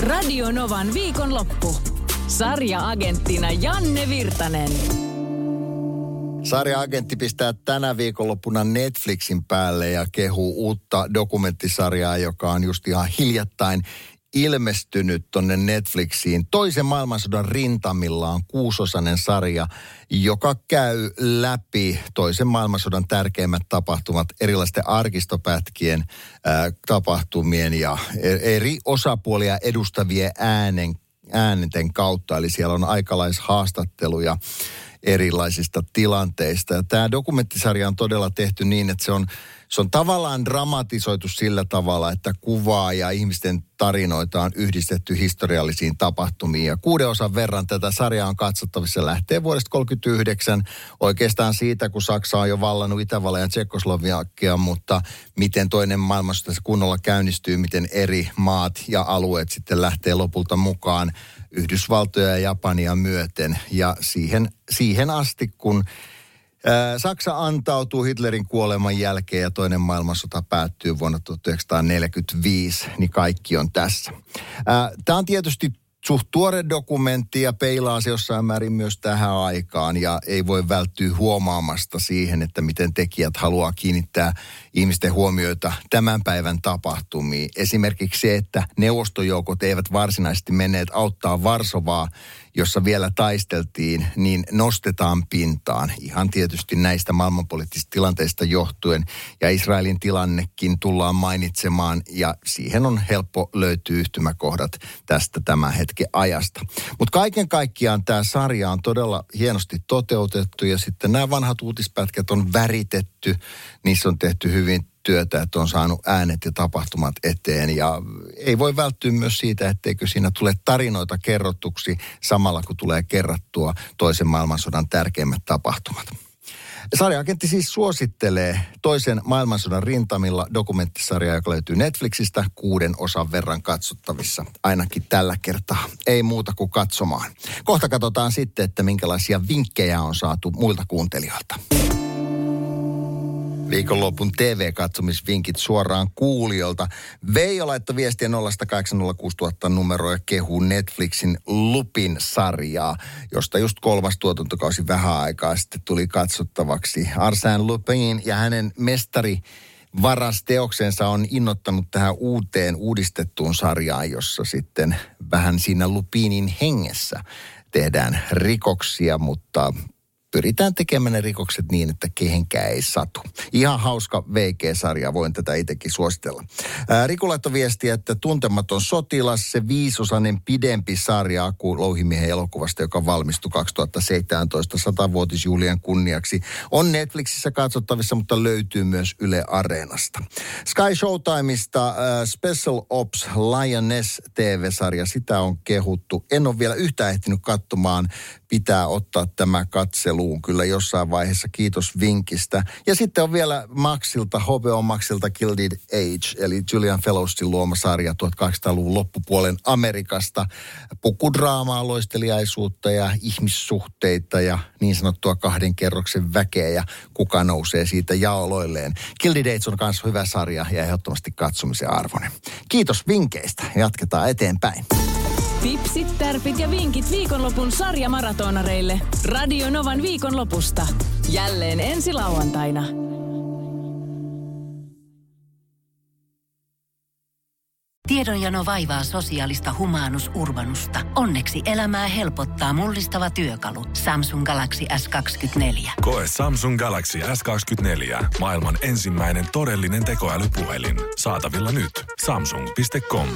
Radio Novan viikonloppu. Sarja-agenttina Janne Virtanen. Sarja-agentti pistää tänä viikonloppuna Netflixin päälle ja kehuu uutta dokumenttisarjaa, joka on just ihan hiljattain ilmestynyt tonne Netflixiin. Toisen maailmansodan rintamilla on kuusosainen sarja, joka käy läpi toisen maailmansodan tärkeimmät tapahtumat erilaisten arkistopätkien ää, tapahtumien ja e- eri osapuolia edustavien äänen, äänenten kautta. Eli siellä on aikalaishaastatteluja erilaisista tilanteista. Ja tämä dokumenttisarja on todella tehty niin, että se on, se on tavallaan dramatisoitu sillä tavalla, että kuvaa ja ihmisten tarinoita on yhdistetty historiallisiin tapahtumiin. Ja kuuden osan verran tätä sarjaa on katsottavissa. Lähtee vuodesta 1939 oikeastaan siitä, kun Saksa on jo vallannut Itävallan ja Tsekoslovakia, mutta miten toinen maailmansota kunnolla käynnistyy, miten eri maat ja alueet sitten lähtee lopulta mukaan Yhdysvaltoja ja Japania myöten. Ja siihen, siihen asti, kun Saksa antautuu Hitlerin kuoleman jälkeen ja toinen maailmansota päättyy vuonna 1945, niin kaikki on tässä. Tämä on tietysti suht tuore dokumentti ja peilaa se jossain määrin myös tähän aikaan ja ei voi välttyä huomaamasta siihen, että miten tekijät haluaa kiinnittää ihmisten huomioita tämän päivän tapahtumiin. Esimerkiksi se, että neuvostojoukot eivät varsinaisesti menneet auttaa Varsovaa, jossa vielä taisteltiin, niin nostetaan pintaan. Ihan tietysti näistä maailmanpoliittisista tilanteista johtuen. Ja Israelin tilannekin tullaan mainitsemaan ja siihen on helppo löytyä yhtymäkohdat tästä tämän hetken ajasta. Mutta kaiken kaikkiaan tämä sarja on todella hienosti toteutettu ja sitten nämä vanhat uutispätkät on väritetty. Niissä on tehty hyvin työtä, että on saanut äänet ja tapahtumat eteen. Ja ei voi välttyä myös siitä, etteikö siinä tule tarinoita kerrottuksi samalla kun tulee kerrattua toisen maailmansodan tärkeimmät tapahtumat. Sarjaagentti siis suosittelee toisen maailmansodan rintamilla dokumenttisarjaa, joka löytyy Netflixistä kuuden osan verran katsottavissa. Ainakin tällä kertaa. Ei muuta kuin katsomaan. Kohta katsotaan sitten, että minkälaisia vinkkejä on saatu muilta kuuntelijoilta. Viikonlopun TV-katsomisvinkit suoraan kuulijoilta. Veijo laittoi viestiä 0806000 numeroa ja kehuu Netflixin Lupin sarjaa, josta just kolmas tuotantokausi vähän aikaa sitten tuli katsottavaksi. Arsène Lupin ja hänen mestari varasteoksensa on innottanut tähän uuteen uudistettuun sarjaan, jossa sitten vähän siinä Lupinin hengessä tehdään rikoksia, mutta pyritään tekemään ne rikokset niin, että kehenkään ei satu. Ihan hauska VG-sarja, voin tätä itsekin suositella. Riku viestiä, että Tuntematon sotilas, se viisosainen pidempi sarja Aku Louhimiehen elokuvasta, joka valmistui 2017 100-vuotisjuhlien kunniaksi, on Netflixissä katsottavissa, mutta löytyy myös Yle Areenasta. Sky Showtimeista Special Ops Lioness TV-sarja, sitä on kehuttu. En ole vielä yhtään ehtinyt katsomaan pitää ottaa tämä katseluun kyllä jossain vaiheessa. Kiitos vinkistä. Ja sitten on vielä Maxilta, HBO Maxilta Gilded Age, eli Julian Fellowsin luoma sarja 1800-luvun loppupuolen Amerikasta. Pukudraamaa, loisteliaisuutta ja ihmissuhteita ja niin sanottua kahden kerroksen väkeä ja kuka nousee siitä jaoloilleen. Gilded Age on myös hyvä sarja ja ehdottomasti katsomisen arvoinen. Kiitos vinkkeistä. Jatketaan eteenpäin. Tipsit, tärpit ja vinkit viikonlopun sarjamaratonareille. Radio Novan viikonlopusta. Jälleen ensi lauantaina. Tiedonjano vaivaa sosiaalista humanus urbanusta. Onneksi elämää helpottaa mullistava työkalu. Samsung Galaxy S24. Koe Samsung Galaxy S24. Maailman ensimmäinen todellinen tekoälypuhelin. Saatavilla nyt. Samsung.com.